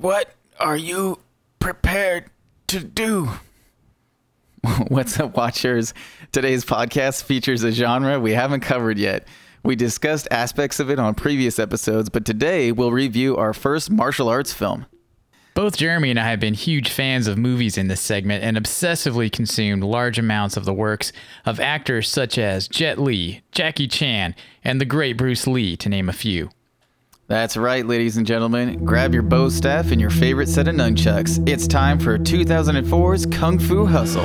What are you prepared to do? What's up, watchers? Today's podcast features a genre we haven't covered yet. We discussed aspects of it on previous episodes, but today we'll review our first martial arts film. Both Jeremy and I have been huge fans of movies in this segment and obsessively consumed large amounts of the works of actors such as Jet Li, Jackie Chan, and the great Bruce Lee, to name a few. That's right, ladies and gentlemen. Grab your bow staff and your favorite set of nunchucks. It's time for 2004's Kung Fu Hustle.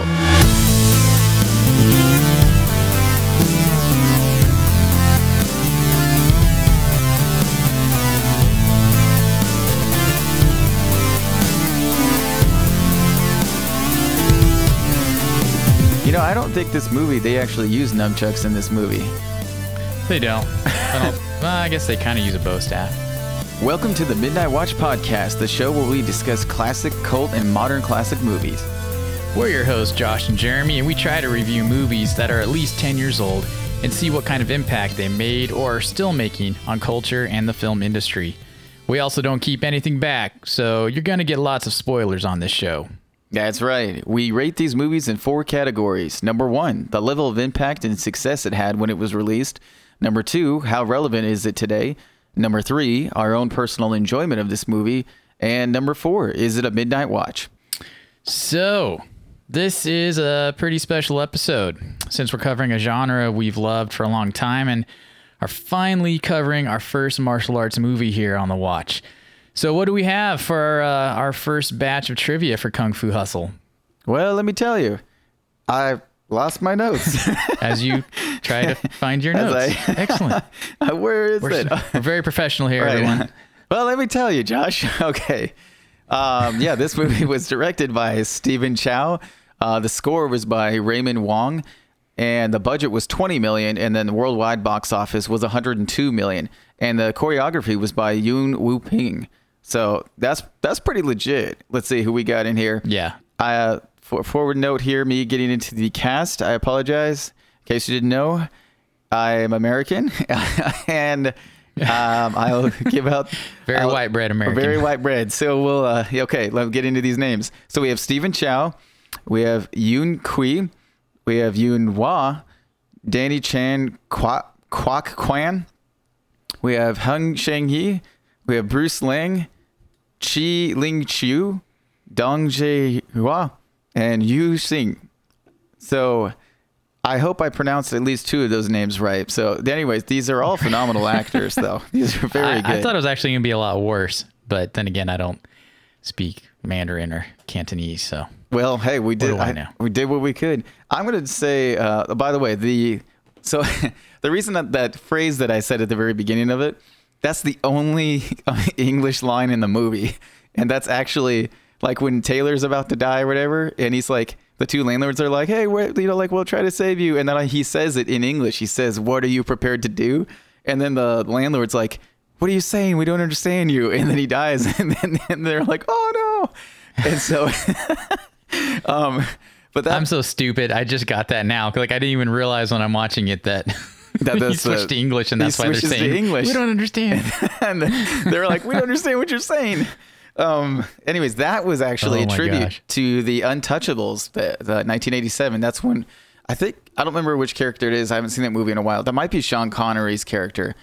You know, I don't think this movie, they actually use nunchucks in this movie. They don't. I, don't well, I guess they kind of use a bow staff. Welcome to the Midnight Watch Podcast, the show where we discuss classic, cult, and modern classic movies. We're your hosts, Josh and Jeremy, and we try to review movies that are at least 10 years old and see what kind of impact they made or are still making on culture and the film industry. We also don't keep anything back, so you're going to get lots of spoilers on this show. That's right. We rate these movies in four categories. Number one, the level of impact and success it had when it was released. Number two, how relevant is it today? Number three, our own personal enjoyment of this movie. And number four, is it a midnight watch? So, this is a pretty special episode since we're covering a genre we've loved for a long time and are finally covering our first martial arts movie here on the watch. So, what do we have for uh, our first batch of trivia for Kung Fu Hustle? Well, let me tell you, I lost my notes. As you try to find your notes. I- Excellent. Where is We're, it? we're very professional here, Right. everyone. Well, let me tell you, Josh. Okay. Um, yeah, this movie was directed by Stephen Chow. Uh, the score was by Raymond Wong, and the budget was 20 million, and then the worldwide box office was 102 million, and the choreography was by Yuen Woo Ping. So that's that's pretty legit. Let's see who we got in here. Yeah. Uh, for forward note here, me getting into the cast. I apologize in case you didn't know. I am American, and um, I'll give out Very I'll- white bread American. Very white bread. So we'll uh, okay. Let's get into these names. So we have Stephen Chow, we have Yoon Kui, we have Yoon Hwa, Danny Chan Kwok Kwok Kwan, we have Hung Sheng Yi, we have Bruce Lang, Chi Ling Chiu, Dong Jae Hua, and Yu Sing. So I hope I pronounced at least two of those names right. So, anyways, these are all phenomenal actors, though. These are very I, good. I thought it was actually going to be a lot worse, but then again, I don't speak Mandarin or Cantonese, so Well, hey, we did. I I- know? We did what we could. I'm gonna say. Uh, by the way, the so the reason that that phrase that I said at the very beginning of it, that's the only English line in the movie, and that's actually like when Tailor's about to die or whatever, and he's like. The two landlords are like, "Hey, we're, you know, like we'll try to save you," and then he says it in English. He says, "What are you prepared to do?" And then the landlord's like, "What are you saying? We don't understand you." And then he dies, and then and they're like, "Oh no!" And so, um, but that I'm so stupid. I just got that now. Like I didn't even realize when I'm watching it that, That he that's the- switched to English, and that's why they're saying English. We don't understand. and they're like, we don't understand what you're saying. Um, anyways, that was actually Oh a tribute gosh. to the Untouchables, the, the 1987. That's when I think I don't remember which character it is. I haven't seen that movie in a while. That might be Sean Connery's character.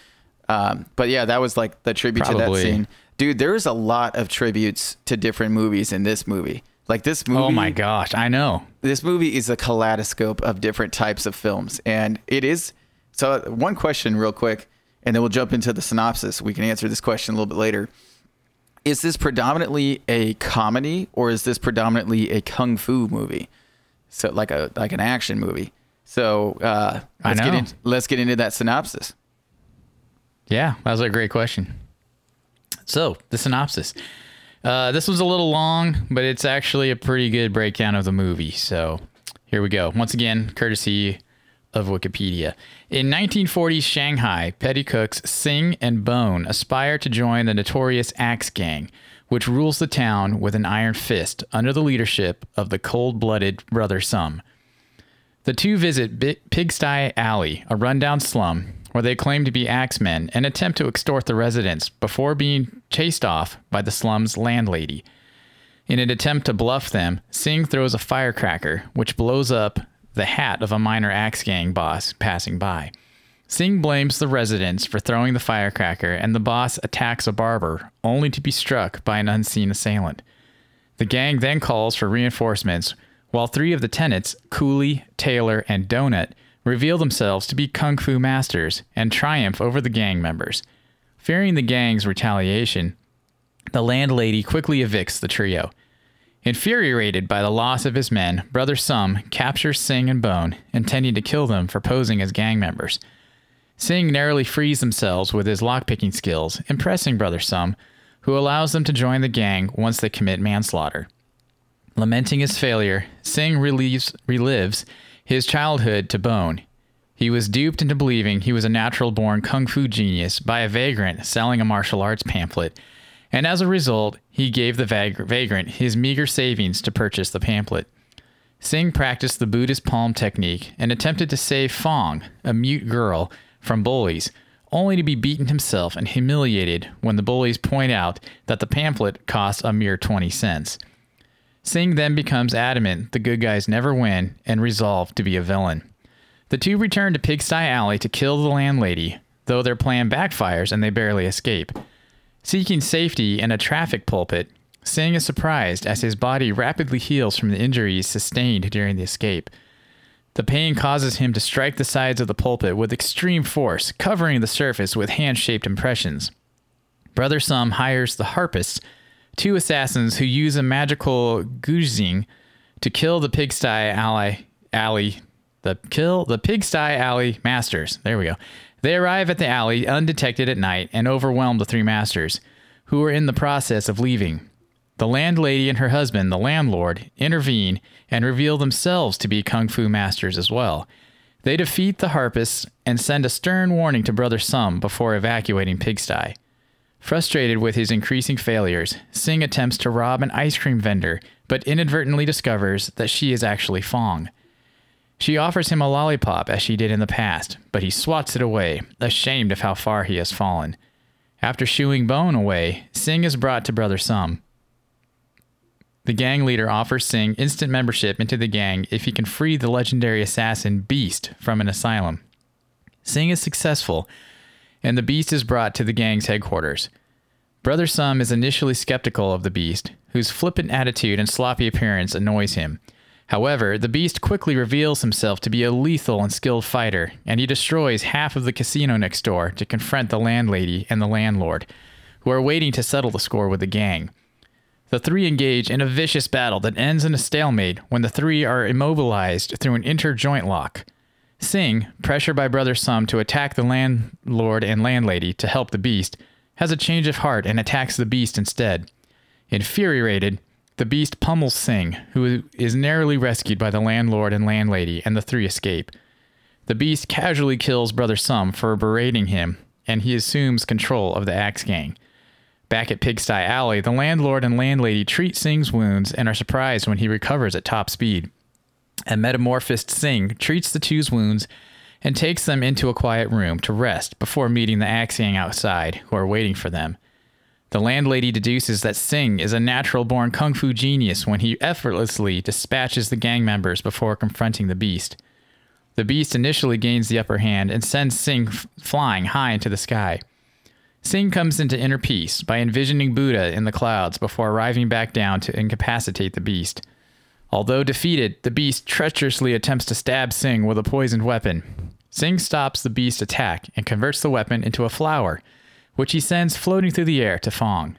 Um, but yeah, that was like the tribute to that scene. Dude, there's a lot of tributes to different movies in this movie. Like this movie. oh my gosh, I know. this movie is a kaleidoscope of different types of films and it is so one question real quick and then we'll jump into the synopsis we can answer this question a little bit later is this predominantly a comedy or is this predominantly a kung fu movie so like a like an action movie so uh let's get in, let's get into that synopsis Yeah, that was a great question. So, the synopsis. Uh, this was a little long, but it's actually a pretty good breakdown of the movie. So, here we go. Once again, courtesy of Wikipedia. In 1940s Shanghai, petty cooks Sing and Bone aspire to join the notorious Axe Gang, which rules the town with an iron fist under the leadership of the cold blooded Brother Sum. The two visit Bi- Pigsty Alley, a rundown slum where they claim to be axemen and attempt to extort the residents before being chased off by the slum's landlady. In an attempt to bluff them, Sing throws a firecracker, which blows up the hat of a minor axe gang boss passing by. Sing blames the residents for throwing the firecracker, and the boss attacks a barber, only to be struck by an unseen assailant. The gang then calls for reinforcements, while three of the tenants, Coolie, Tailor, and Donut, reveal themselves to be kung fu masters and triumph over the gang members. Fearing the gang's retaliation, the landlady quickly evicts the trio. Infuriated by the loss of his men, Brother Sum captures Sing and Bone, intending to kill them for posing as gang members. Sing narrowly frees themselves with his lockpicking skills, impressing Brother Sum, who allows them to join the gang once they commit manslaughter. Lamenting his failure, Sing relives his childhood to Bone. He was duped into believing he was a natural born kung fu genius by a vagrant selling a martial arts pamphlet and as a result, he gave the vagrant his meager savings to purchase the pamphlet. Sing practiced the Buddhist palm technique and attempted to save Fong, a mute girl, from bullies, only to be beaten himself and humiliated when the bullies point out that the pamphlet costs a mere 20 cents. Sing then becomes adamant the good guys never win and resolve to be a villain. The two return to Pigsty Alley to kill the landlady, though their plan backfires and they barely escape. Seeking safety in a traffic pulpit, Sing is surprised as his body rapidly heals from the injuries sustained during the escape. The pain causes him to strike the sides of the pulpit with extreme force, covering the surface with hand shaped impressions. Brother Sum hires the harpists, two assassins who use a magical guzheng to kill the pigsty alley the kill the pigsty alley masters. There we go. They arrive at the alley undetected at night and overwhelm the three masters, who are in the process of leaving. The landlady and her husband, the landlord, intervene and reveal themselves to be kung fu masters as well. They defeat the harpists and send a stern warning to Brother Sum before evacuating Pigsty. Frustrated with his increasing failures, Sing attempts to rob an ice cream vendor, but inadvertently discovers that she is actually Fong. She offers him a lollipop as she did in the past, but he swats it away, ashamed of how far he has fallen. After shooing Bone away, Sing is brought to Brother Sum. The gang leader offers Sing instant membership into the gang if he can free the legendary assassin Beast from an asylum. Sing is successful, and the Beast is brought to the gang's headquarters. Brother Sum is initially skeptical of the Beast, whose flippant attitude and sloppy appearance annoys him. However, the beast quickly reveals himself to be a lethal and skilled fighter, and he destroys half of the casino next door to confront the landlady and the landlord, who are waiting to settle the score with the gang. The three engage in a vicious battle that ends in a stalemate when the three are immobilized through an interjoint lock. Sing, pressured by Brother Sum to attack the landlord and landlady to help the beast, has a change of heart and attacks the beast instead. Infuriated, the beast pummels Sing, who is narrowly rescued by the landlord and landlady, and the three escape. The beast casually kills Brother Sum for berating him, and he assumes control of the Axe Gang. Back at Pigsty Alley, the landlord and landlady treat Sing's wounds and are surprised when he recovers at top speed. A metamorphosed Sing treats the two's wounds and takes them into a quiet room to rest before meeting the Axe Gang outside, who are waiting for them. The landlady deduces that Sing is a natural born kung fu genius when he effortlessly dispatches the gang members before confronting the beast. The beast initially gains the upper hand and sends Sing f- flying high into the sky. Sing comes into inner peace by envisioning Buddha in the clouds before arriving back down to incapacitate the beast. Although defeated, the beast treacherously attempts to stab Sing with a poisoned weapon. Sing stops the beast's attack and converts the weapon into a flower which he sends floating through the air to Fong.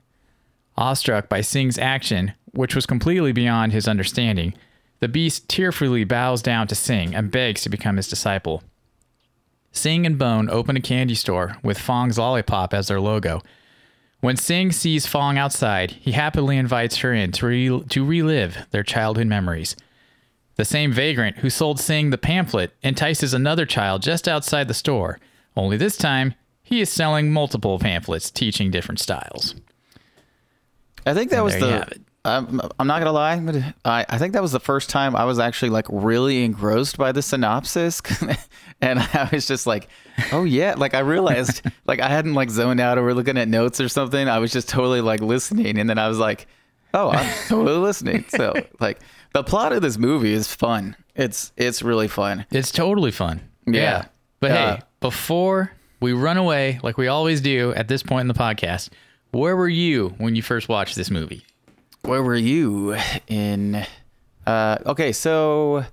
Awestruck by Sing's action, which was completely beyond his understanding, the beast tearfully bows down to Sing and begs to become his disciple. Sing and Bone open a candy store with Fong's lollipop as their logo. When Sing sees Fong outside, he happily invites her in to, re- to relive their childhood memories. The same vagrant who sold Sing the pamphlet entices another child just outside the store, only this time he is selling multiple pamphlets teaching different styles. I think that And was the. I'm, I'm not gonna lie, but I, I think that was the first time I was actually like really engrossed by the synopsis, and I was just like, oh yeah, like I realized like I hadn't like zoned out or looking at notes or something. I was just totally like listening, and then I was like, oh, I'm totally listening. So like the plot of this movie is fun. It's it's really fun. It's totally fun. Yeah. But Uh, hey, before we run away, like we always do at this point in the podcast, where were you when you first watched this movie? Where were you in? Uh, okay, so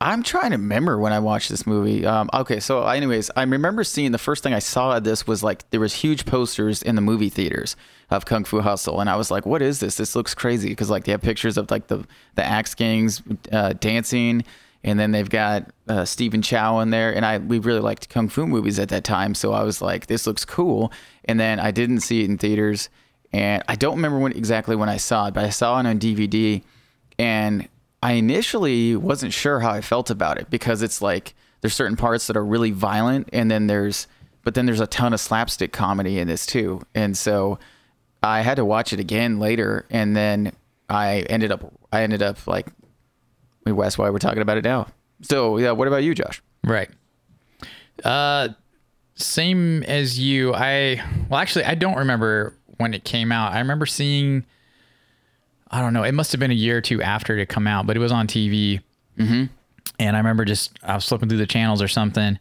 I'm trying to remember when I watched this movie. Um, okay, so anyways, I remember seeing the first thing I saw this was like there was huge posters in the movie theaters of Kung Fu Hustle, and I was like, "What is this? This looks crazy." Because like they have pictures of like the the axe gangs uh, dancing, and then they've got uh, Stephen Chow in there, and I we really liked kung fu movies at that time, so I was like, "This looks cool." And then I didn't see it in theaters, and I don't remember when exactly when I saw it, but I saw it on DVD, and I initially wasn't sure how I felt about it because it's like there's certain parts that are really violent, and then there's but then there's a ton of slapstick comedy in this too, and so I had to watch it again later, and then I ended up I ended up like Wes, why we're talking about it now. So yeah, what about you, Josh? Right. Uh same as you. I well actually I don't remember when it came out. I remember seeing I don't know, it must have been a year or two after it had come out, but it was on TV. Mm-hmm. And I remember just I was flipping through the channels or something,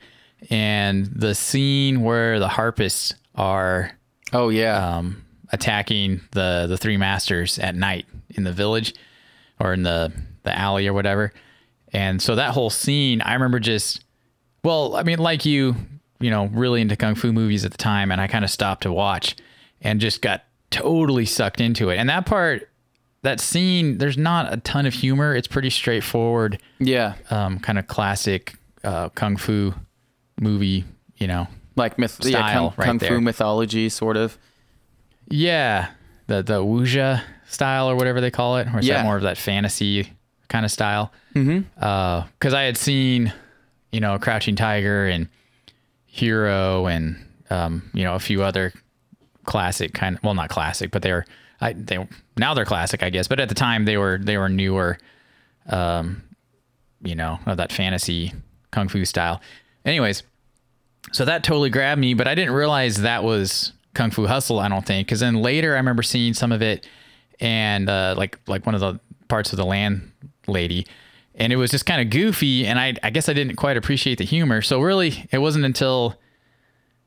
and the scene where the harpists are Oh yeah, um, attacking the the three masters at night in the village or in the the alley or whatever. And so that whole scene, I remember just well, I mean, like you, you know, really into kung fu movies at the time, and I kind of stopped to watch and just got totally sucked into it. And that part, that scene, there's not a ton of humor. It's pretty straightforward, yeah, um, kind of classic uh, kung fu movie, you know, like myth, yeah, kung, right kung fu mythology, sort of. Yeah, the the wuxia style or whatever they call it, or is Yeah. that more of that fantasy kind of style? Mm-hmm. Because I had seen, you know, Crouching Tiger and Hero and um, you know a few other classic kind. of well, not classic, but they're I they now they're classic, I guess. But at the time they were they were newer. Um, you know, of that fantasy kung fu style. Anyways, so that totally grabbed me, but I didn't realize that was Kung Fu Hustle. I don't think, because then later I remember seeing some of it, and uh, like like one of the parts of the landlady, and it was just kind of goofy, and I I guess I didn't quite appreciate the humor. So really, it wasn't until,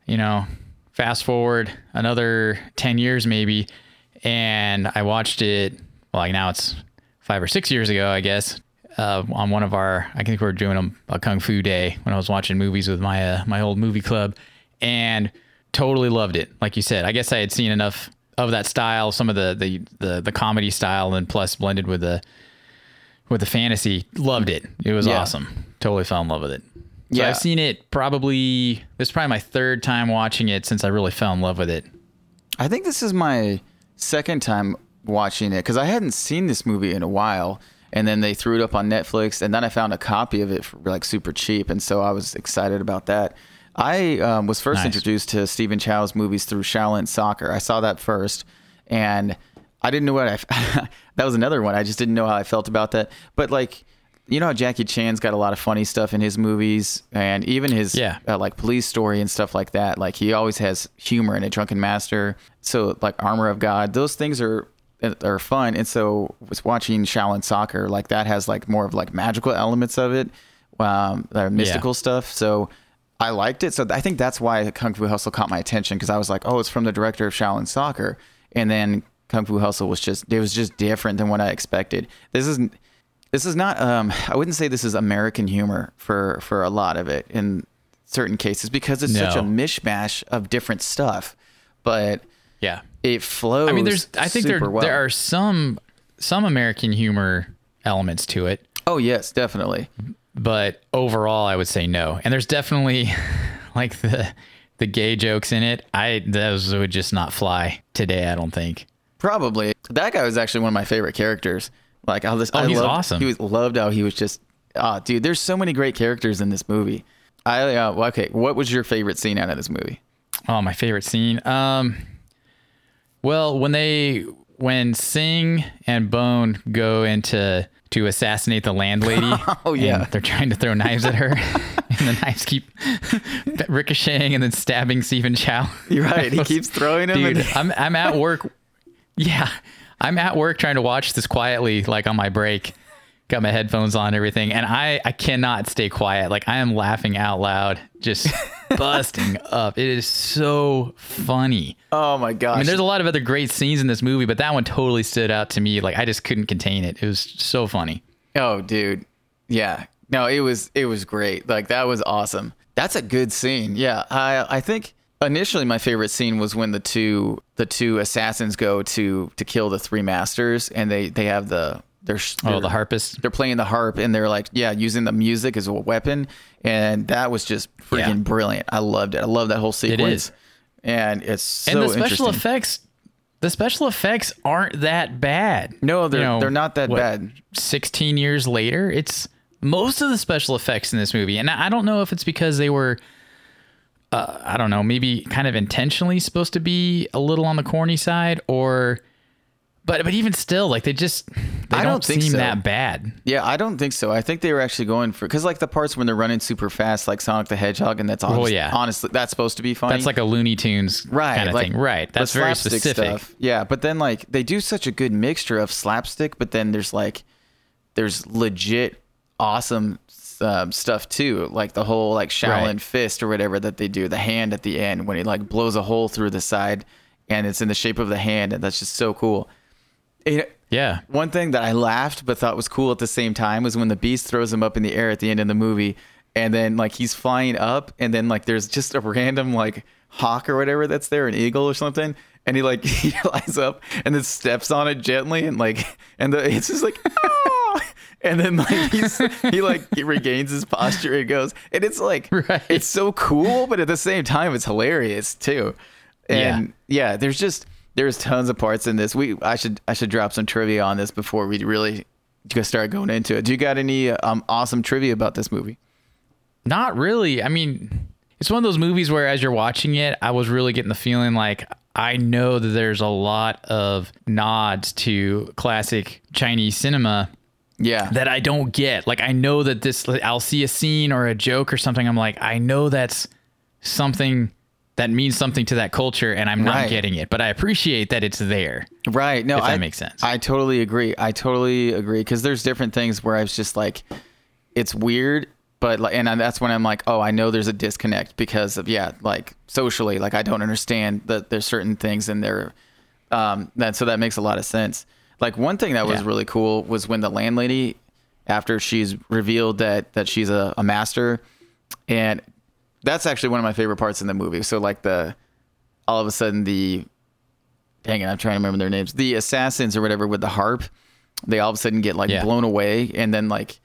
you know, fast forward another ten years maybe, and I watched it. Well, like now it's five or six years ago, I guess. Uh, on one of our, I think we were doing a, a kung fu day when I was watching movies with my uh, my old movie club, and totally loved it. Like you said, I guess I had seen enough of that style, some of the the the, the comedy style, and plus blended with the with the fantasy. Loved it. It was Yeah. awesome. Totally fell in love with it. So Yeah. I've seen it probably. This is probably my third time watching it since I really fell in love with it. I think this is my second time watching it because I hadn't seen this movie in a while, and then they threw it up on Netflix, and then I found a copy of it for like super cheap, and so I was excited about that. I um, was first Nice. introduced to Stephen Chow's movies through Shaolin Soccer. I saw that first, and I didn't know what I. that was another one. I just didn't know how I felt about that. But like, you know how Jackie Chan's got a lot of funny stuff in his movies, and even his Yeah. uh, like police story and stuff like that. Like he always has humor in a Drunken Master. So like Armor of God, those things are are fun. And so was watching Shaolin Soccer like that has like more of like magical elements of it, um, mystical stuff. So I liked it. So I think that's why Kung Fu Hustle caught my attention because I was like, oh, it's from the director of Shaolin Soccer, and then Kung Fu Hustle was just it was just different than what I expected. This isn't. This is not. Um, I wouldn't say this is American humor for for a lot of it in certain cases because it's such a mishmash of different stuff, but Yeah. it flows. I mean, there's. I think there well. there are some some American humor elements to it, Oh yes, definitely. but overall, I would say no. And there's definitely like the the gay jokes in it. I those would just not fly today. I don't think. Probably that guy was actually one of my favorite characters. Like I was, Oh, I he's loved, awesome. He was loved how he was just. Ah, dude, there's so many great characters in this movie. I uh, well, okay. What was your favorite scene out of this movie? Oh, my favorite scene. Um, Well, when they when Sing and Bone go into to assassinate the landlady. Oh, yeah. they're trying to throw knives at her, and the knives keep ricocheting and then stabbing Stephen Chow. You're right. He keeps throwing them. Dude, and- I'm I'm at work. Yeah, I'm at work trying to watch this quietly, like on my break. Got my headphones on, everything, and I I cannot stay quiet. Like I am laughing out loud, just busting up. It is so funny. oh my gosh. I mean, there's a lot of other great scenes in this movie, but that one totally stood out to me. Like I just couldn't contain it. It was so funny. Oh, dude. Yeah. No, it was it was great. Like that was awesome. That's a good scene. Yeah. I I think initially my favorite scene was when the two the two assassins go to to kill the three masters and they they have the they're, Oh, they're the harpist. they're playing the harp and they're like yeah using the music as a weapon and that was just freaking Yeah. brilliant. I loved it. I love that whole sequence. is. And it's so and the special effects, the special effects aren't that bad. No, they're You know, they're not that what, bad. 16 years later, it's most of the special effects in this movie, and I don't know if it's because they were. Uh, I don't know, maybe kind of intentionally supposed to be a little on the corny side, or, but but even still, like they just they I don't, don't think seem so. that bad. Yeah, I don't think so. I think they were actually going for because like the parts when they're running super fast, like Sonic the Hedgehog, and that's honest, yeah. honestly that's supposed to be funny. That's like a Looney Tunes right, kind of like thing, right? That's very specific. Yeah, but then like they do such a good mixture of slapstick, but then there's like there's legit awesome um, stuff too, like the whole like Shaolin Right. fist or whatever that they do, the hand at the end when he like blows a hole through the side, and it's in the shape of the hand, and that's just so cool. It, Yeah, one thing that I laughed but thought was cool at the same time was when the beast throws him up in the air at the end of the movie, and then like he's flying up, and then like there's just a random like hawk or whatever that's there, an eagle or something, and he like he flies up and then steps on it gently, and like and the it's just like. And then like he's he like he regains his posture and goes and it's like Right. it's so cool but at the same time it's hilarious too and yeah, there's just there's tons of parts in this. We I should I should drop some trivia on this before we really start going into it. Do you got any um, awesome trivia about this movie? Not really. I mean, it's one of those movies where as you're watching it, I was really getting the feeling like I know that there's a lot of nods to classic Chinese cinema Yeah, that I don't get. Like I know that this I'll see a scene or a joke or something I'm like, I know that's something that means something to that culture and I'm not Right. getting it, but I appreciate that it's there. right. No, if that I, makes sense. I totally agree. I totally agree because there's different things where I was just like, it's weird, but like, and that's when I'm like, oh, I know there's a disconnect because of yeah, like socially, like I don't understand that there's certain things in there. Um, that so that makes a lot of sense. Like one thing that was Yeah. really cool was when the landlady, after she's revealed that that she's a, a master, and that's actually one of my favorite parts in the movie. So like the, all of a sudden the, dang it, I'm trying to remember their names. The assassins or whatever with the harp, they all of a sudden get like Yeah. blown away, and then like,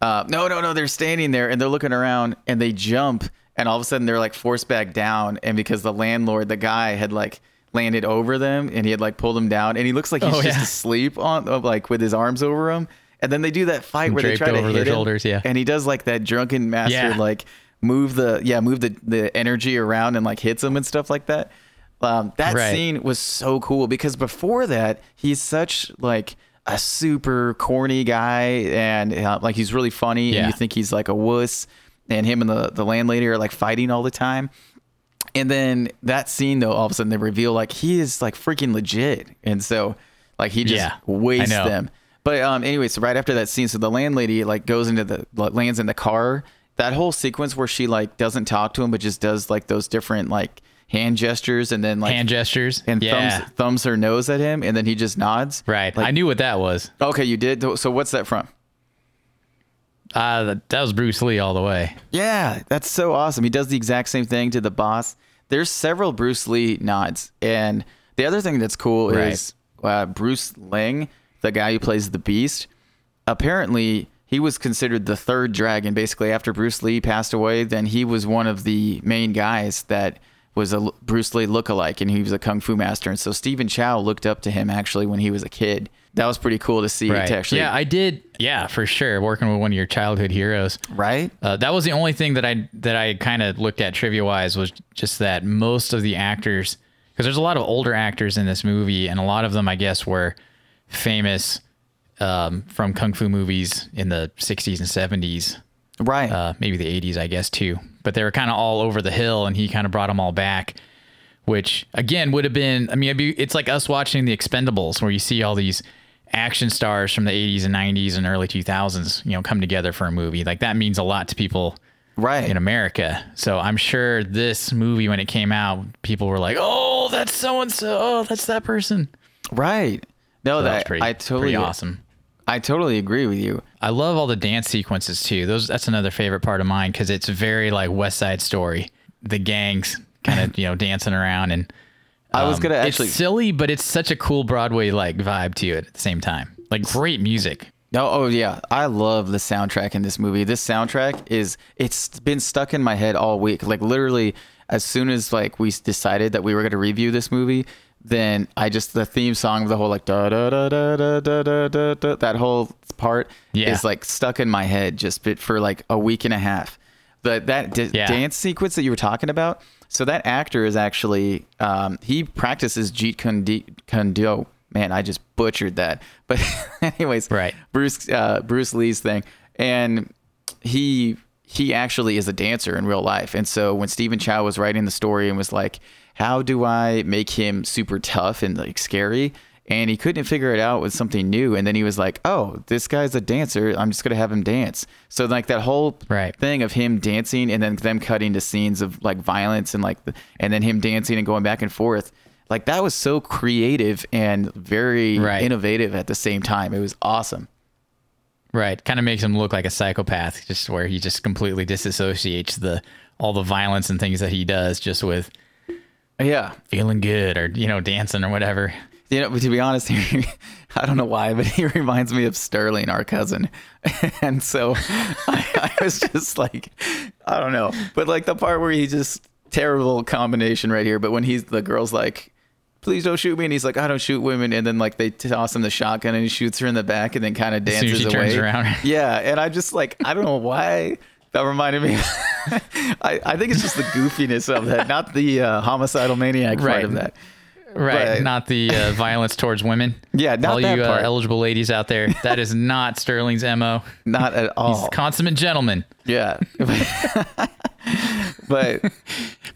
uh, no, no, no, they're standing there and they're looking around and they jump, and all of a sudden they're like forced back down, and because the landlord, the guy had like landed over them and he had like pulled them down, and he looks like he's Oh, just yeah. asleep on like with his arms over him. And then they do that fight where they try to over hit their him, shoulders, yeah. And he does like that drunken master, Yeah. like move the yeah move the the energy around and like hits him and stuff like that. Um, that Right. scene was so cool because before that he's such like a super corny guy and uh, like he's really funny and you think he's like a wuss and him and the the landlady are like fighting all the time. And then that scene though all of a sudden they reveal like he is like freaking legit and so like he just Yeah, wastes them. But um, anyway, so right after that scene, so the landlady like goes into the lands in the car. That whole sequence where she like doesn't talk to him, but just does like those different like hand gestures and then like Hand gestures. and yeah. thumbs thumbs her nose at him, and then he just nods. Right. Like, I knew what that was. okay, you did. So what's that from? Uh, that, that was Bruce Lee all the way. Yeah, that's so awesome. He does the exact same thing to the boss. There's several Bruce Lee nods, and the other thing that's cool Right. is uh, Bruce Ling, the guy who plays the Beast. Apparently, he was considered the third dragon. Basically, after Bruce Lee passed away, then he was one of the main guys that was a Bruce Lee lookalike, and he was a kung fu master. And so Stephen Chow looked up to him actually when he was a kid. That was pretty cool to see. Right. To actually, yeah, I did. Yeah, for sure. Working with one of your childhood heroes. right. Uh, that was the only thing that I that I kind of looked at trivia wise was just that most of the actors because there's a lot of older actors in this movie, and a lot of them, I guess, were famous um, from kung fu movies in the 60s and 70s, Right. uh, maybe the 80s, I guess, too. But they were kind of all over the hill, and he kind of brought them all back, which again would have been. I mean, be, it's like us watching The Expendables, where you see all these action stars from the 80s and 90s and early 2000s, you know, come together for a movie. Like that means a lot to people right. in America. So I'm sure this movie, when it came out, people were like, "Oh, that's so and so. Oh, that's that person." right. No, So that pretty, I totally pretty awesome. I totally agree with you. I love all the dance sequences too. Those that's another favorite part of mine because it's very like West Side Story. The gangs kind of you know dancing around and I was um, gonna actually It's silly, but it's such a cool Broadway like vibe to it at the same time. Like great music. No, oh yeah, I love the soundtrack in this movie. This soundtrack is it's been stuck in my head all week. Like literally, as soon as like we decided that we were going to review this movie, then I just the theme song of the whole like da da da da da da da da, da that whole part Yeah. is like stuck in my head just for like a week and a half. But that d- Yeah. dance sequence that you were talking about, so that actor is actually um, he practices Jeet Kune Do-. Man, I just butchered that. But anyways, Right. Bruce uh, Bruce Lee's thing, and he he actually is a dancer in real life. And so when Stephen Chow was writing the story and was like, "How do I make him super tough and like scary?" And he couldn't figure it out with something new. And then he was like, "Oh, this guy's a dancer. I'm just gonna have him dance." So like that whole Right. thing of him dancing and then them cutting to scenes of like violence and like the, and then him dancing and going back and forth. Like that was so creative and very Right. innovative at the same time. It was awesome. Right. Kind of makes him look like a psychopath, just where he just completely disassociates the all the violence and things that he does just with Yeah. feeling good or you know dancing or whatever. You know, to be honest, he, I don't know why, but he reminds me of Sterling, our cousin. And so I, I was just like, I don't know. But like the part where he just terrible combination right here. But when he's the girl's like, please don't shoot me. And he's like, I don't shoot women. And then like they toss him the shotgun and he shoots her in the back and then kind of dances she away. turns around. Yeah. And I just like, I don't know why that reminded me. I, I think it's just the goofiness of that, not the uh, homicidal maniac part of that. Right. But- not the uh, violence towards women. Yeah, not all that you uh, eligible ladies out there. That is not Sterling's mo. Not at all. Consummate gentleman. Yeah. but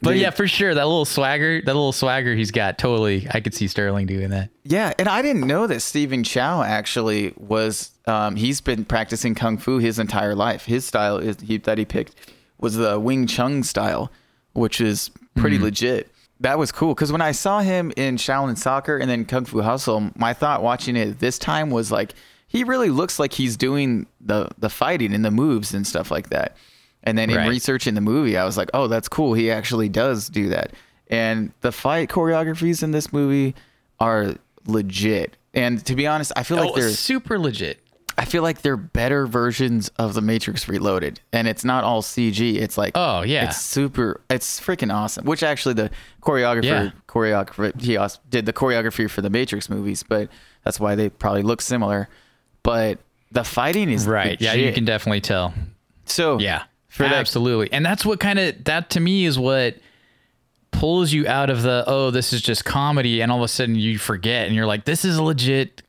But yeah, for sure, that little swagger, that little swagger he's got, totally, I could see Sterling doing that. yeah, and I didn't know that Stephen Chow actually was um, he's been practicing kung fu his entire life. His style is he, that he picked was the Wing Chun style, which is pretty legit. That was cool because when I saw him in Shaolin Soccer and then Kung Fu Hustle, my thought watching it this time was like he really looks like he's doing the the fighting and the moves and stuff like that. And then in researching the movie, I was like, oh, that's cool. He actually does do that. And the fight choreographies in this movie are legit. And to be honest, I feel like oh, they're super legit. I feel like they're better versions of the Matrix Reloaded, and it's not all CG. It's like Oh, yeah. it's super. It's freaking awesome. Which actually the choreographer Yeah. choreographer he also did the choreography for the Matrix movies, but that's why they probably look similar. But the fighting is Right. Yeah, you can definitely tell. So Yeah. for that absolutely. And that's what kind of that to me is what pulls you out of the oh this is just comedy and all of a sudden you forget and you're like this is a legit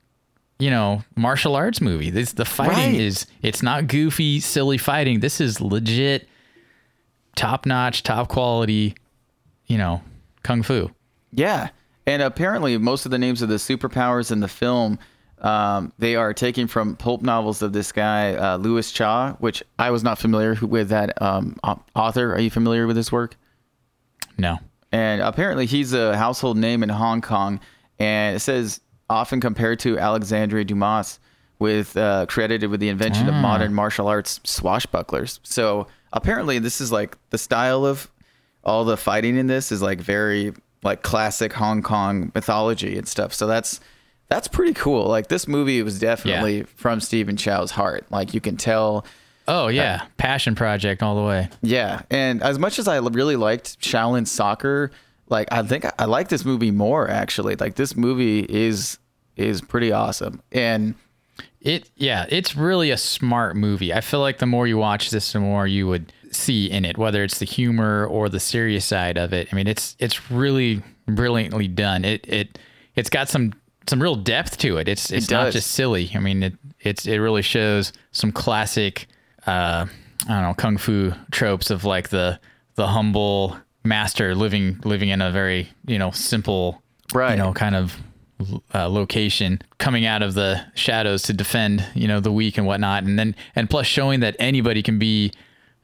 you know martial arts movie. This the fighting Right. is it's not goofy silly fighting. This is legit top notch, top quality, you know, kung fu. Yeah, and apparently most of the names of the superpowers in the film, um, they are taken from pulp novels of this guy uh, Louis Cha, which I was not familiar with that um, author. Are you familiar with his work? No. And apparently he's a household name in Hong Kong, and it says often compared to Alexandre Dumas, with uh, credited with the invention of modern martial arts swashbucklers. So apparently this is like the style of all the fighting in this is like very like classic Hong Kong mythology and stuff. So that's that's pretty cool. Like this movie was definitely from Stephen Chow's heart. Like you can tell. Oh yeah, passion project all the way. Yeah, and as much as I really liked Shaolin Soccer, like I think I, I like this movie more actually. Like this movie is is pretty awesome. And It yeah, it's really a smart movie. I feel like the more you watch this, the more you would see in it, whether it's the humor or the serious side of it. I mean, it's it's really brilliantly done. It it it's got some some real depth to it. It's it's not just silly. I mean, it it's it really shows some classic uh I don't know, kung fu tropes of like the the humble master living living in a very, you know, simple Right. you know, kind of uh, location coming out of the shadows to defend, you know, the weak and whatnot. And then, and plus showing that anybody can be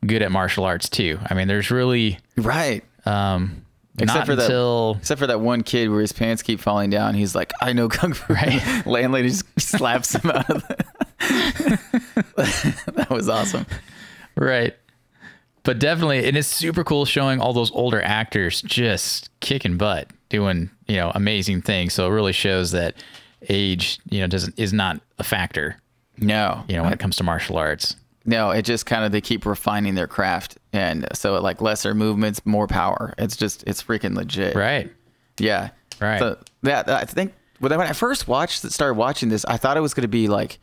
good at martial arts too. I mean, there's really, Right. um, Except for that- Except for that one kid where his pants keep falling down. He's like, I know kung fu. Right. Landlady just slaps him out of the. that was awesome. right. But definitely, and it's super cool showing all those older actors just kicking butt, doing, you know, amazing things. So it really shows that age, you know, doesn't, is not a factor, No. you know, when it comes to martial arts. No, it just kind of they keep refining their craft, and so like lesser movements, more power. It's just it's freaking legit. Right. Yeah. Right. So that I think when I when I first watched started watching this, I thought it was going to be like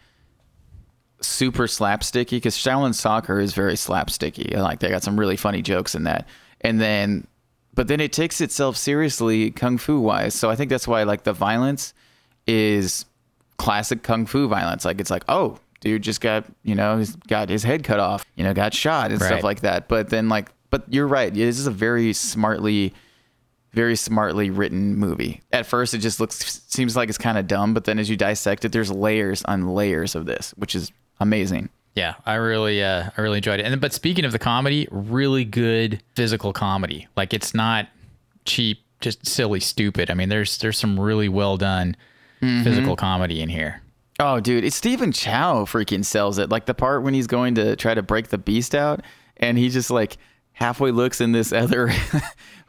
super slapsticky because Shaolin Soccer is very slapsticky. Like they got some really funny jokes in that, and then but then it takes itself seriously kung fu wise. So I think that's why like the violence is classic kung fu violence. Like it's like oh. Dude just got, you know, he's got his head cut off, you know, got shot and Right. stuff like that. But then, like, but you're right. This is a very smartly very smartly written movie. At first, it just looks seems like it's kind of dumb, but then as you dissect it, there's layers on layers of this, which is amazing. Yeah, I really, uh, I really enjoyed it. And but speaking of the comedy, really good physical comedy. Like it's not cheap, just silly, stupid. I mean, there's there's some really well done physical comedy in here. Oh, dude, it's Stephen Chow freaking sells it. Like the part when he's going to try to break the beast out, and he just like halfway looks in this other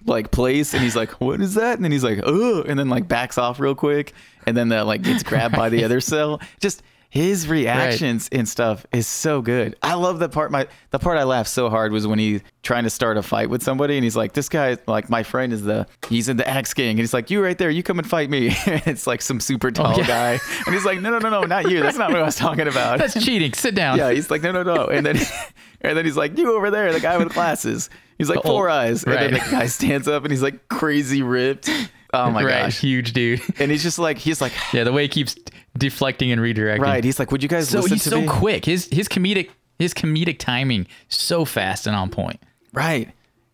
like place, and he's like, "What is that?" And then he's like, "Oh," and then like backs off real quick, and then that like gets grabbed by the other cell. Just his reactions and stuff is so good. I love the part. My the part I laughed so hard was when he trying to start a fight with somebody, and he's like, "This guy, like my friend, is the he's in the Axe Gang," and he's like, "You right there, you come and fight me." it's like some super oh, tall yeah. guy, and he's like, "No, no, no, no, not you. That's not what I was talking about." That's cheating. Sit down. yeah, he's like, "No, no, no," and then and then he's like, "You over there, the guy with glasses." He's like, Oh, four eyes," and then right. the guy stands up and he's like crazy ripped. Oh my right. gosh! Huge dude. And he's just like, he's like, yeah, the way he keeps deflecting and redirecting. right. He's like, "Would you guys So listen he's to so me?" quick. His his comedic his comedic timing so fast and on point. Right.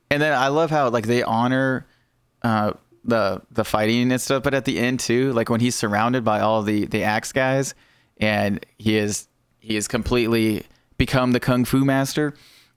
And then I love how like they honor uh the the fighting and stuff, but at the end too, like when he's surrounded by all the the axe guys and he is he is completely become the kung fu master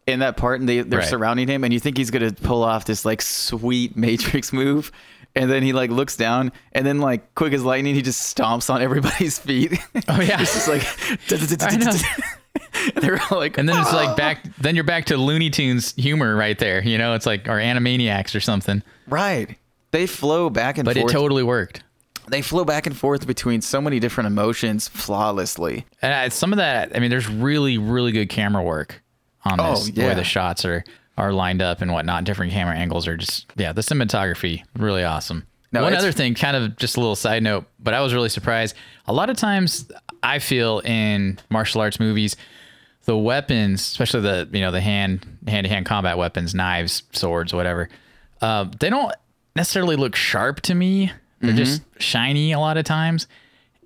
in that part and they they're Right. surrounding him and you think he's going to pull off this like sweet matrix move and then he like looks down and then like quick as lightning he just stomps on everybody's feet. Oh, yeah. it's just like and they're all like And then it's like back then you're back to Looney Tunes humor right there. You know, it's like or Animaniacs or something. right. They flow back and But forth. it totally worked. they flow back and forth between so many different emotions flawlessly. And some of that, I mean, there's really, really good camera work on Oh, this. The yeah. way the shots are are lined up and whatnot. Different camera angles are just, yeah, the cinematography really awesome. No, One other thing, kind of just a little side note, but I was really surprised. A lot of times, I feel in martial arts movies, the weapons, especially the you know the hand hand to hand combat weapons, knives, swords, whatever, uh, they don't necessarily look sharp to me. They're just Mm-hmm. shiny a lot of times.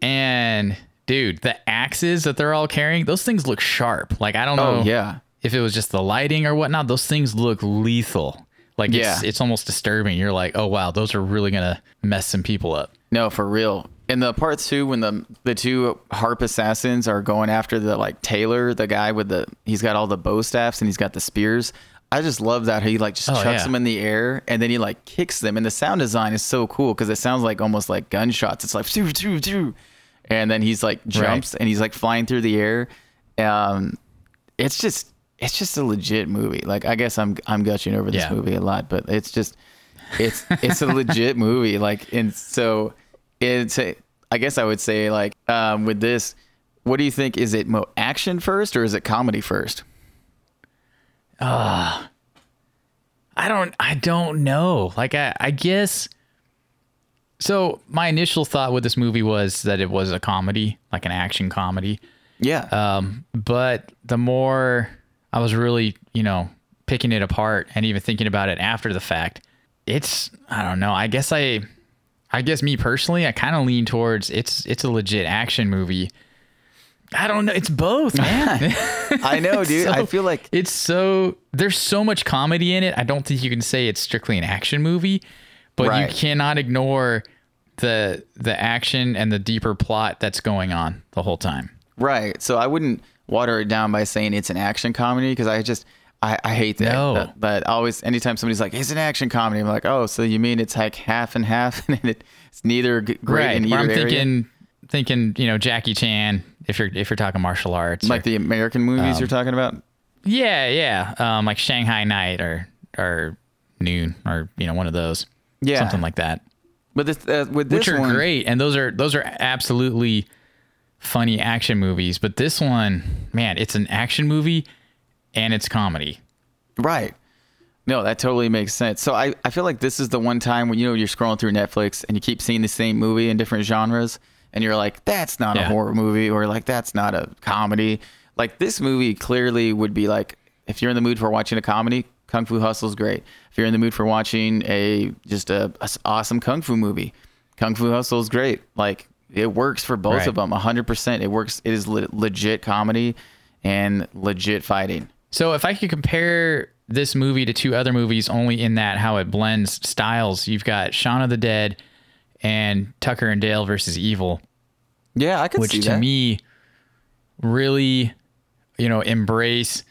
And dude, the axes that they're all carrying, those things look sharp. Like I don't know Oh yeah. If it was just the lighting or whatnot. Those things look lethal. Like it's Yeah. it's almost disturbing. You're like, oh wow, those are really gonna mess some people up. No, for real. In the part two, when the the two harp assassins are going after the like Tailor, the guy with the he's got all the bow staffs and he's got the spears. I just love that he like just Oh, chucks yeah. them in the air and then he like kicks them. And the sound design is so cool because it sounds like almost like gunshots. It's like doo, doo, doo. and then he's like jumps and he's like flying through the air. Um, it's just it's just a legit movie. Like I guess I'm I'm gushing over this Yeah. movie a lot, but it's just it's it's a legit movie. Like and so it's a, I guess I would say like um, with this, what do you think? Is it mo- action first or is it comedy first? I don't I don't know. Like I I guess so my initial thought with this movie was that it was a comedy, like an action comedy. Yeah. Um, but the more I was really, you know, picking it apart and even thinking about it after the fact, it's I don't know. I guess I I guess me personally, I kind of lean towards it's it's a legit action movie. I don't know. It's both, man. I know, dude. So- I feel like it's so there's so much comedy in it. I don't think you can say it's strictly an action movie, but Right. you cannot ignore the the action and the deeper plot that's going on the whole time. Right. So I wouldn't water it down by saying it's an action comedy because I just I, I hate that. No. that. That always anytime somebody's like it's an action comedy, I'm like, oh, so you mean it's like half and half, and it's neither great in Where either I'm area? thinking thinking, you know, Jackie Chan if you're if you're talking martial arts. or- like the American movies Um, you're talking about. yeah, yeah. Um like Shanghai Night or or Noon or you know, one of those. Yeah. Something like that. But this, uh, with this which are one, great and those are those are absolutely funny action movies but this one man it's an action movie and it's comedy Right. No, that totally makes sense. So I, I feel like this is the one time when you know you're scrolling through Netflix and you keep seeing the same movie in different genres and you're like, that's not a horror movie or like that's not a comedy. Like this movie clearly would be like if you're in the mood for watching a comedy, Kung Fu Hustle is great. If you're in the mood for watching a just a, a awesome kung fu movie, Kung Fu Hustle is great. Like it works for both Right. of them 100%. It works it is le- legit comedy and legit fighting. so if i could compare this movie to two other movies only in that how it blends styles you've got shaun of the dead and tucker and dale versus evil Yeah, I could which to that. me really you know embrace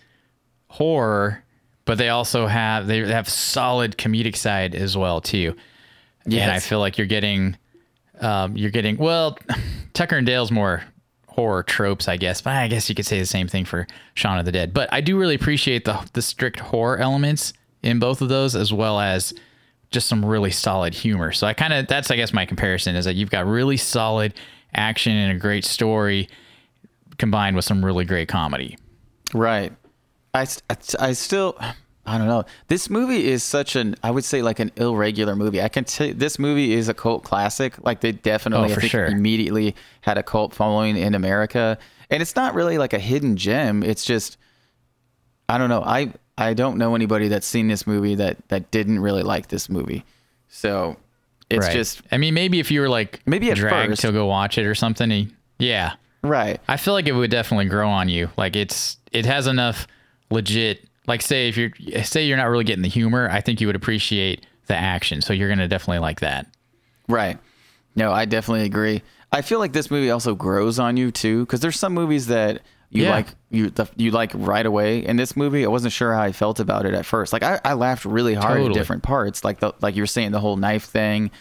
horror but they also have they have solid comedic side as well too and i feel like you're getting um, you're getting well tucker and dale's more horror tropes i guess but i guess you could say the same thing for shaun of the dead but i do really appreciate the the strict horror elements in both of those as well as just some really solid humor. So I kind of that's I guess my comparison is that you've got really solid action and a great story combined with some really great comedy. Right. I, I, I still, I don't know. This movie is such an, I would say like an irregular movie. I can tell this movie is a cult classic. Like they definitely, Oh, sure. immediately had a cult following in America. And it's not really like a hidden gem. It's just, I don't know. I, I don't know anybody that's seen this movie that, that didn't really like this movie. So it's Right. just, I mean maybe if you were like Maybe at dragged first. to go watch it or something, yeah. right. I feel like it would definitely grow on you. Like it's it has enough legit like say if you're say you're not really getting the humor, I think you would appreciate the action. So you're gonna definitely like that. Right. No, I definitely agree. I feel like this movie also grows on you too, because there's some movies that you Yeah. like you the, you like right away. In this movie, I wasn't sure how I felt about it at first. Like I, I laughed really hard Totally. at different parts, like the like you were saying the whole knife thing.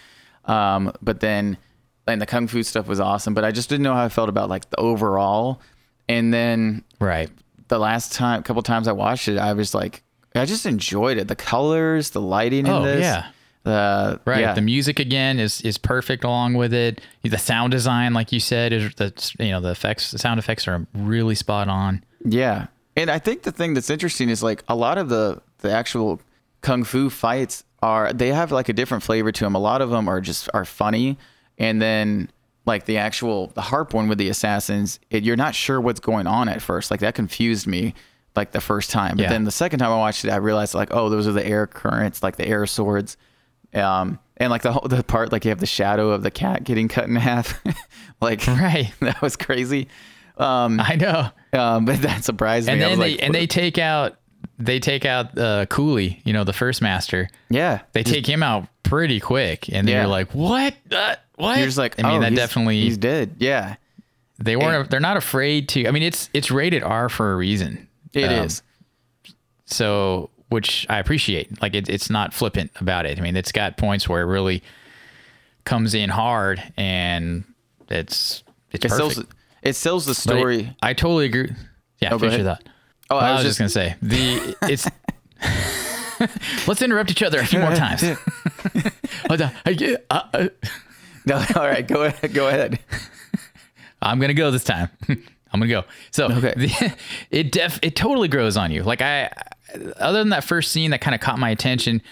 Um, but then and the kung fu stuff was awesome, but I just didn't know how I felt about like the overall. And then Right. The last time, couple times I watched it, I was like, I just enjoyed it. The colors, the lighting in Oh, this. yeah. The Right. yeah. The music again is is perfect along with it. The sound design, like you said, is that's you know the effects, the sound effects are really spot on. Yeah. And I think the thing that's interesting is like a lot of the the actual kung fu fights are they have like a different flavor to them. A lot of them are just are funny and then like the actual the harp one with the assassins, it, you're not sure what's going on at first. Like that confused me like the first time. But Yeah. then the second time I watched it, I realized like, oh, those are the air currents, like the air swords. Um and like the whole the part like you have the shadow of the cat getting cut in half. like Right. that was crazy. Um I know. um, but that surprised And me. I then they like, and they take out they take out uh, Coolie, you know, the first master. yeah, They take him out pretty quick, and Yeah. you're like, "What? Uh, what?" you're just like, I mean, oh, that he's- definitely he's dead. Yeah, they weren't. They're not afraid to. I mean, it's it's rated R for a reason. it is. Um, So, which I appreciate. Like, it, it's not flippant about it. I mean, it's got points where it really comes in hard, and it's it's It perfect. sells. It sells the story. I totally agree. Yeah, Oh, finish your thought. Oh, I, was just gonna say the it's. Let's interrupt each other a few more times. Hold on. I get- uh, uh, no, all right, go ahead. Go ahead. I'm gonna go this time. I'm gonna go. So Okay. the, it def it totally grows on you. Like I, other than that first scene that kind of caught my attention,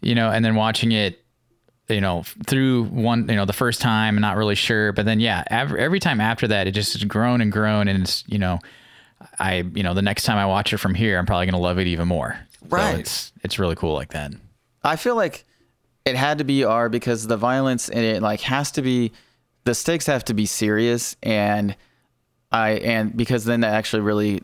you know, and then watching it, you know, through one, you know, the first time, and not really sure, but then yeah, every, every time after that, it just has grown and grown, and it's you know, I you know the next time I watch it from here, I'm probably gonna love it even more. Right. So it's it's really cool like that. I feel like it had to be R because the violence in it like has to be the stakes have to be serious and I and because then that actually really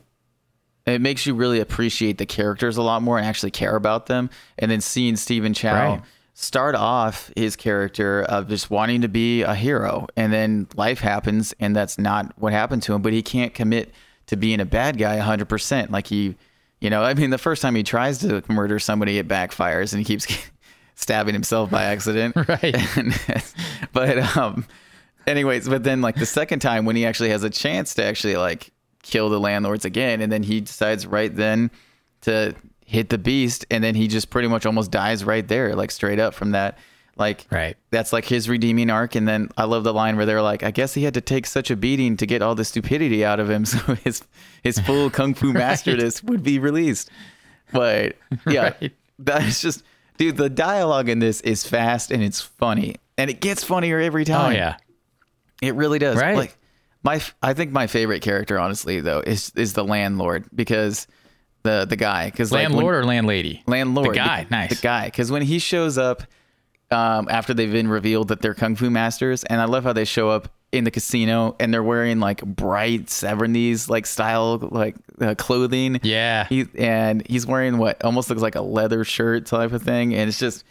it makes you really appreciate the characters a lot more and actually care about them. And then seeing Stephen Chow Right. start off his character of just wanting to be a hero and then life happens and that's not what happened to him, but he can't commit to being a bad guy 100%. Like he, you know, I mean, the first time he tries to murder somebody, it backfires and he keeps stabbing himself by accident. Right. And, but, um, anyways, but then like the second time when he actually has a chance to actually like kill the landlords again, and then he decides right then to hit the beast, and then he just pretty much almost dies right there, like straight up from that. Like Right. that's like his redeeming arc. And then I love the line where they're like, I guess he had to take such a beating to get all the stupidity out of him, so his his full kung fu masterness would be released. But yeah, Right. that is just dude, the dialogue in this is fast and it's funny. And it gets funnier every oh, time. Oh yeah. It really does. Right. Like my, I think my favorite character, honestly, though, is is the landlord because the the guy because like when- Landlord or landlady? landlord, The guy. Nice. the guy. Because when he shows up um, after they've been revealed that they're kung fu masters, and I love how they show up in the casino and they're wearing like bright 70s like style like uh, clothing. Yeah. He and he's wearing what almost looks like a leather shirt type of thing, and it's just,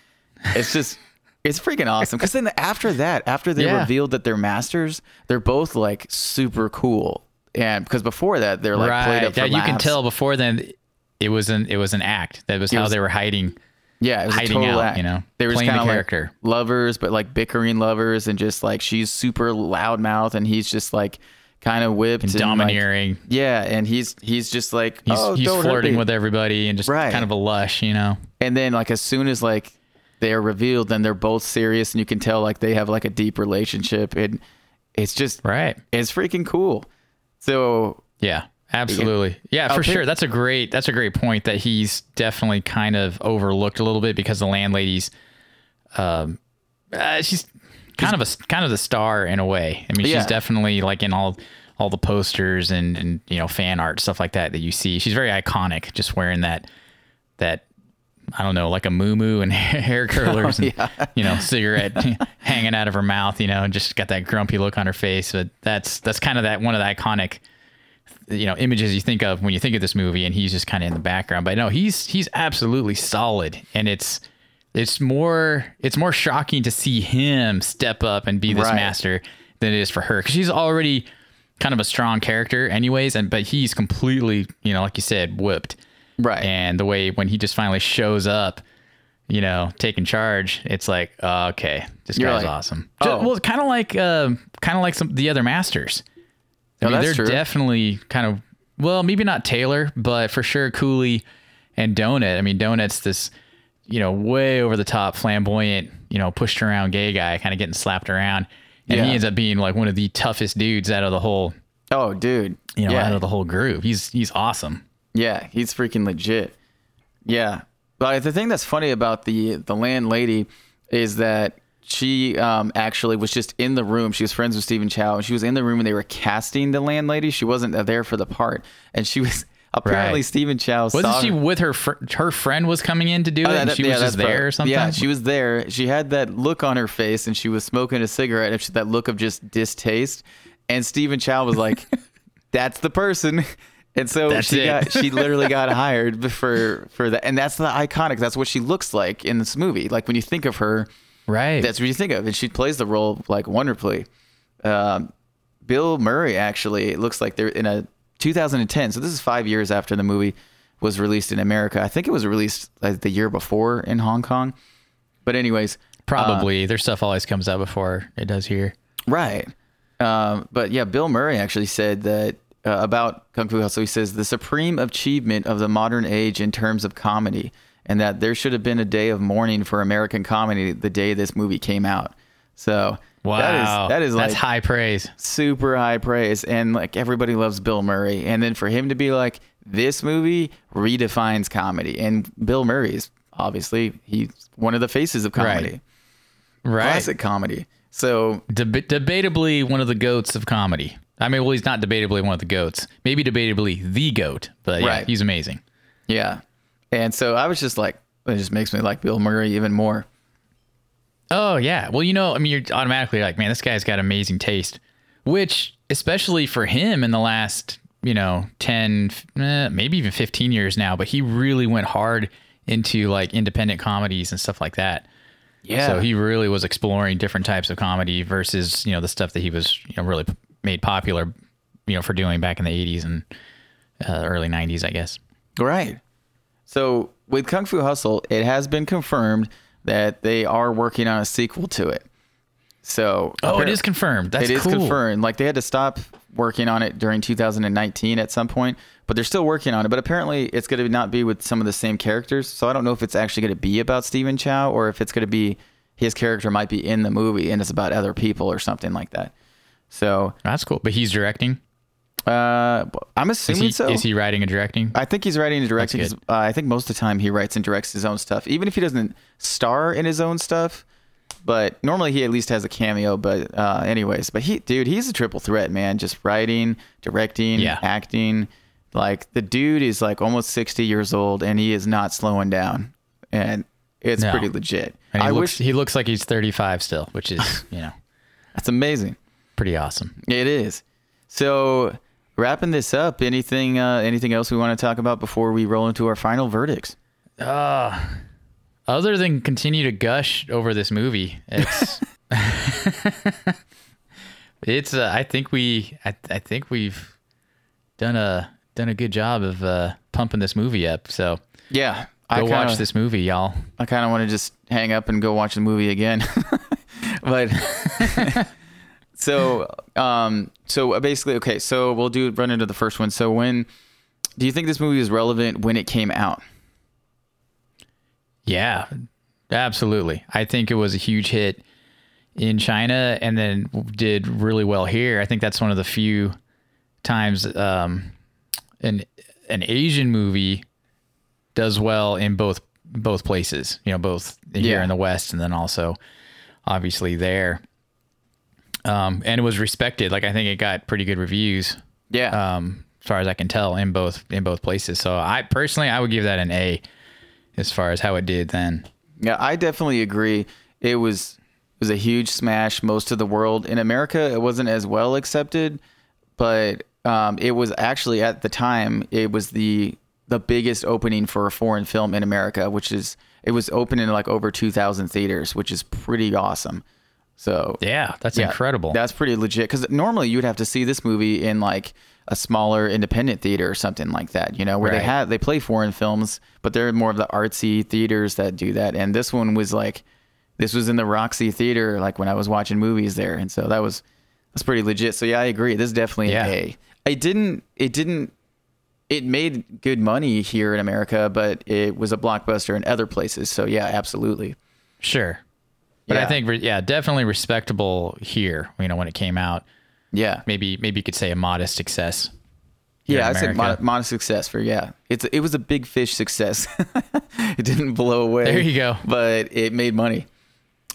it's just, it's freaking awesome. Because then after that, after they Yeah. revealed that they're masters, they're both like super cool. And because before that, they're like played right. up for Yeah, you can tell before then it was an it was an act. That was how was- they were hiding. Yeah, it was hiding a total out, act. you know, they were playing kind of character. like lovers, but like bickering lovers, and just like she's super loudmouth, and he's just like kind of whipped and, like- domineering. yeah, and he's he's just like He's, oh, he's flirting with everybody and just Right. kind of a lush, you know. And then like as soon as like they're revealed, then they're both serious, and you can tell like they have like a deep relationship, and it's just Right. it's freaking cool. So Yeah, absolutely. Yeah, for sure. That's a great that's a great point that he's definitely kind of overlooked a little bit because the landlady's um uh, she's kind of a kind of the star in a way. I mean, Yeah. she's definitely like in all all the posters and and you know fan art stuff like that that you see. She's very iconic just wearing that that I don't know, like a moo moo and hair curlers and you know, cigarette hanging out of her mouth, you know, and just got that grumpy look on her face. But that's that's kind of that one of the iconic you know images you think of when you think of this movie and he's just kind of in the background. But no he's he's absolutely solid. And it's it's more it's more shocking to see him step up and be this Right. master than it is for her. Because she's already kind of a strong character anyways and but he's completely you know like you said whipped. Right, and the way when he just finally shows up you know taking charge it's like oh, okay. This You're guy's like, awesome. Oh. Ju- well kind of like uh, kind of like some the other masters I Oh, mean, they're true. definitely kind of well, maybe not Tailor, but for sure Coolie and Donut. I mean, Donut's this, you know, way over the top, flamboyant, you know, pushed around gay guy, kind of getting slapped around, and Yeah. he ends up being like one of the toughest dudes out of the whole, oh dude, you know, yeah. out of the whole group. He's he's awesome. Yeah, he's freaking legit. Yeah, but the thing that's funny about the the landlady is that she um, actually was just in the room. She was friends with Stephen Chow, and she was in the room when they were casting the landlady. She wasn't there for the part, and she was apparently Right. Stephen Chow. Wasn't she her- with her fr- her friend was coming in to do it, Oh, and that- she yeah, was just there probably- or something? Yeah, she was there. She had that look on her face, and she was smoking a cigarette. And she, that look of just distaste. And Stephen Chow was like, "That's the person." And so That's she it. got she literally got hired for for that, and that's the iconic. That's what she looks like in this movie. Like when you think of her, right. that's what you think of, and she plays the role like wonderfully. Um, Bill Murray actually it looks like they're in a 2010. So this is five years after the movie was released in America. I think it was released like the year before in Hong Kong. But anyways, Probably their stuff always comes out before it does here. Right. Um, but yeah, Bill Murray actually said that uh, about Kung Fu Hustle. He says the supreme achievement of the modern age in terms of comedy, and that there should have been a day of mourning for American comedy the day this movie came out. So Wow, that is that is like that's high praise. super high praise, and like everybody loves Bill Murray, and then for him to be like this movie redefines comedy, and Bill Murray is obviously he's one of the faces of comedy, Right. classic comedy. So Deb- debatably one of the goats of comedy. I mean, well, he's not debatably one of the goats. Maybe debatably the goat, but yeah, Right. he's amazing. Yeah. And so I was just like, it just makes me like Bill Murray even more. Oh yeah. Well, you know, I mean, you're automatically like, man, this guy's got amazing taste. Which, especially for him, in the last you know 10, eh, maybe even 15 years now, but he really went hard into like independent comedies and stuff like that. Yeah. So he really was exploring different types of comedy versus you know the stuff that he was you know really p- made popular, you know, for doing back in the 80s and uh, early 90s, I guess. Right. So with Kung Fu Hustle, it has been confirmed that they are working on a sequel to it. So Oh, it is confirmed. That's it is cool. confirmed. Like they had to stop working on it during 2019 at some point, but they're still working on it. But apparently, it's going to not be with some of the same characters. So I don't know if it's actually going to be about Stephen Chow or if it's going to be his character might be in the movie and it's about other people or something like that. So That's cool. But he's directing. Uh, I'm Is assuming he, so. is he writing and directing? I think he's writing and directing. Uh, I think most of the time he writes and directs his own stuff, even if he doesn't star in his own stuff. But normally he at least has a cameo. But uh, anyways, but he, dude, he's a triple threat, man. Just writing, directing, Yeah. acting. Like the dude is like almost sixty years old, and he is not slowing down, and it's No. pretty legit. And he I looks wish he looks like he's 35 still, which is you know that's amazing. pretty awesome. It is. So wrapping this up, anything, uh, anything else we want to talk about before we roll into our final verdicts? Other than continue to gush over this movie, it's it's. Uh, I think we. I, I think we've done a done a good job of uh, pumping this movie up. So Yeah, go I kinda, watch this movie, y'all. I kind of want to just hang up and go watch the movie again. but so, um, so basically, okay. So we'll do run into the first one. So when do you think this movie is relevant when it came out? Yeah, absolutely. I think it was a huge hit in China and then did really well here. I think that's one of the few times um, an an Asian movie does well in both both places. You know, both here Yeah. in the West and then also obviously there. Um, and it was respected. Like I think it got pretty good reviews. Yeah, Um, as far as I can tell, in both in both places. So I personally, I would give that an A, as far as how it did then. yeah, I definitely agree. It was it was a huge smash. Most of the world in America, it wasn't as well accepted, but um, it was actually at the time it was the the biggest opening for a foreign film in America, which is it was open in like over 2,000 theaters, which is pretty awesome. So Yeah, that's yeah, incredible. That's pretty legit because normally you'd have to see this movie in like a smaller independent theater or something like that, you know, where they have they play foreign films, but they're more of the artsy theaters that do that. And this one was like, this was in the Roxy Theater, like when I was watching movies there, and so that was that's pretty legit. So yeah, I agree. This is definitely Yeah. an A. It didn't. It didn't. It made good money here in America, but it was a blockbuster in other places. So yeah, absolutely. Sure. But I think, yeah, definitely respectable here. You know, when it came out, Yeah. maybe maybe you could say a modest success. Yeah, I said mod- modest success for yeah. It's it was a big fish success. it didn't blow away. There you go. But it made money.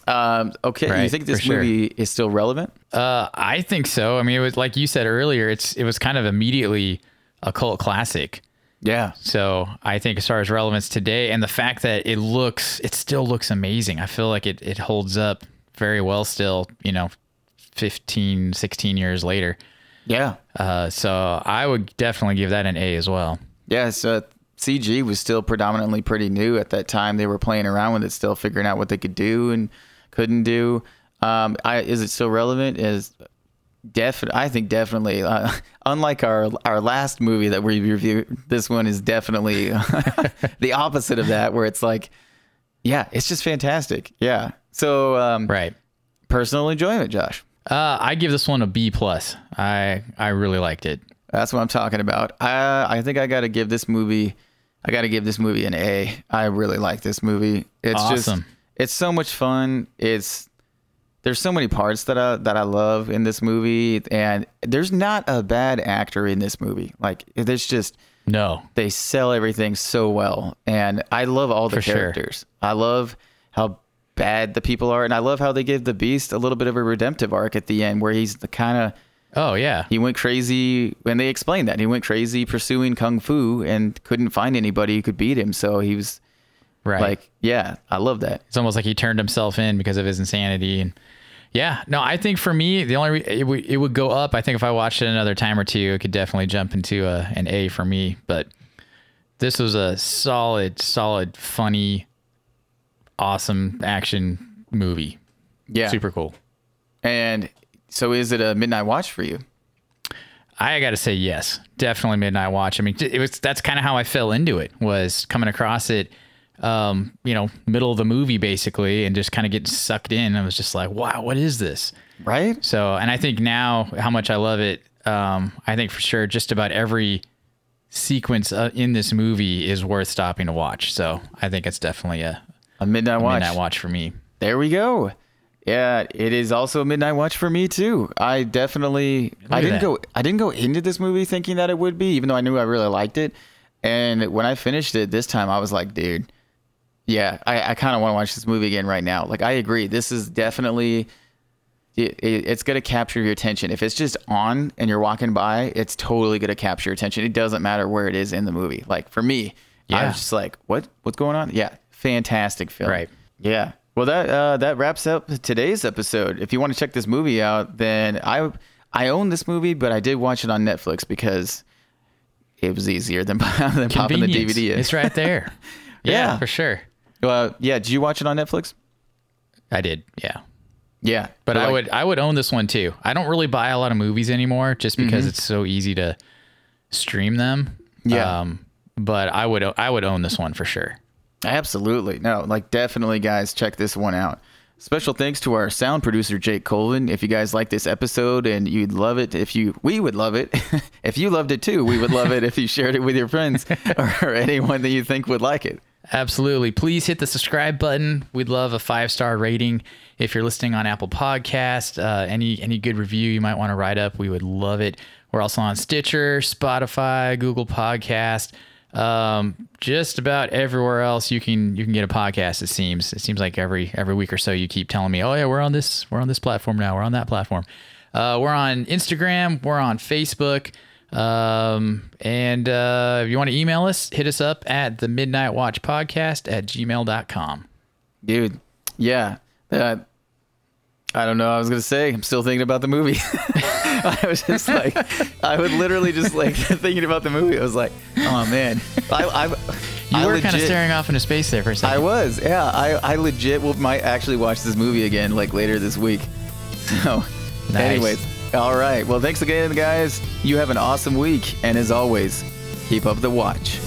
Um, okay, you think this for sure. movie is still relevant? Uh, I think so. I mean, it was like you said earlier. It's it was kind of immediately a cult classic. Yeah. So I think as far as relevance today, and the fact that it looks, it still looks amazing. I feel like it it holds up very well still. You know, 15, 16 years later. Yeah. Uh, so I would definitely give that an A as well. Yeah. So CG was still predominantly pretty new at that time. They were playing around with it, still figuring out what they could do and couldn't do. Um, I, is it still relevant? Is definitely, I think definitely. Uh, unlike our our last movie that we reviewed, this one is definitely the opposite of that, where it's like, yeah, it's just fantastic. Yeah. So um, Right. personal enjoyment, Josh. Uh, I give this one a B plus. I I really liked it. That's what I'm talking about. I I think I got to give this movie, I got to give this movie an A. I really like this movie. It's just, it's so much fun. It's there's so many parts that I that I love in this movie, and there's not a bad actor in this movie. Like there's just No. they sell everything so well, and I love all the For sure. characters. I love how bad the people are, and I love how they give the Beast a little bit of a redemptive arc at the end, where he's the kind of Oh yeah. He went crazy, and they explained that he went crazy pursuing kung fu and couldn't find anybody who could beat him. So he was Right. like, "Yeah, I love that." it's almost like he turned himself in because of his insanity and yeah. No i think for me the only re- it, would it would go up. I think if i watched it another time or two it could definitely jump into a, an a for me but this was a solid solid funny awesome action movie. Yeah, super cool. And so, is it a midnight watch for you? I got to say yes, definitely midnight watch. I mean, it was that's kind of how I fell into it was coming across it, um, you know, middle of the movie basically, and just kind of getting sucked in. I was just like, wow, what is this? Right? So, and I think now how much I love it. Um, I think for sure, just about every sequence uh, in this movie is worth stopping to watch. So, I think it's definitely a, A midnight watch. midnight watch for me. There we go. Yeah, it is also a midnight watch for me too. I definitely I didn't that. go I didn't go into this movie thinking that it would be, even though I knew I really liked it. And when I finished it this time, I was like, dude, yeah, I, I kind of want to watch this movie again right now. Like, I agree. This is definitely it, it, it's going to capture your attention. If it's just on and you're walking by, it's totally going to capture your attention. It doesn't matter where it is in the movie. Like for me, I Yeah. was just like, what what's going on? Yeah, fantastic film. Right. Yeah. Well, that uh, that wraps up today's episode. If you want to check this movie out, then I I own this movie, but I did watch it on Netflix because it was easier than, than popping the DVD in. It's right there. yeah, Yeah. for sure. Uh, yeah. Did you watch it on Netflix? I did. Yeah. Yeah. But I like- would I would own this one too. I don't really buy a lot of movies anymore just because it's so easy to stream them. Yeah. Um, but I would I would own this one for sure. Absolutely. No, like definitely, guys, check this one out. Special thanks to our sound producer Jake Colvin. If you guys like this episode and you'd love it, if you we would love it. if you loved it too, we would love it if you shared it with your friends or anyone that you think would like it. Absolutely. Please hit the subscribe button. We'd love a five star rating. If you're listening on Apple Podcast, uh, any any good review you might want to write up, we would love it. We're also on Stitcher, Spotify, Google Podcast, um, just about everywhere else you can you can get a podcast. It seems it seems like every every week or so you keep telling me, oh yeah, we're on this we're on this platform now, we're on that platform. Uh, we're on Instagram, we're on Facebook. Um, and uh, if you want to email us, hit us up at the Midnight Watch Podcast at gmail.com. Dude, yeah. Uh, I don't know. what I was gonna say. I'm still thinking about the movie. I was just like, I would literally just like thinking about the movie. I was like, oh man, I, I, You I were kind of staring off into space there for a second. I was, yeah. I, I legit will might actually watch this movie again like later this week. So, Nice. anyways, all right. Well, thanks again, guys. You have an awesome week, and as always, keep up the watch.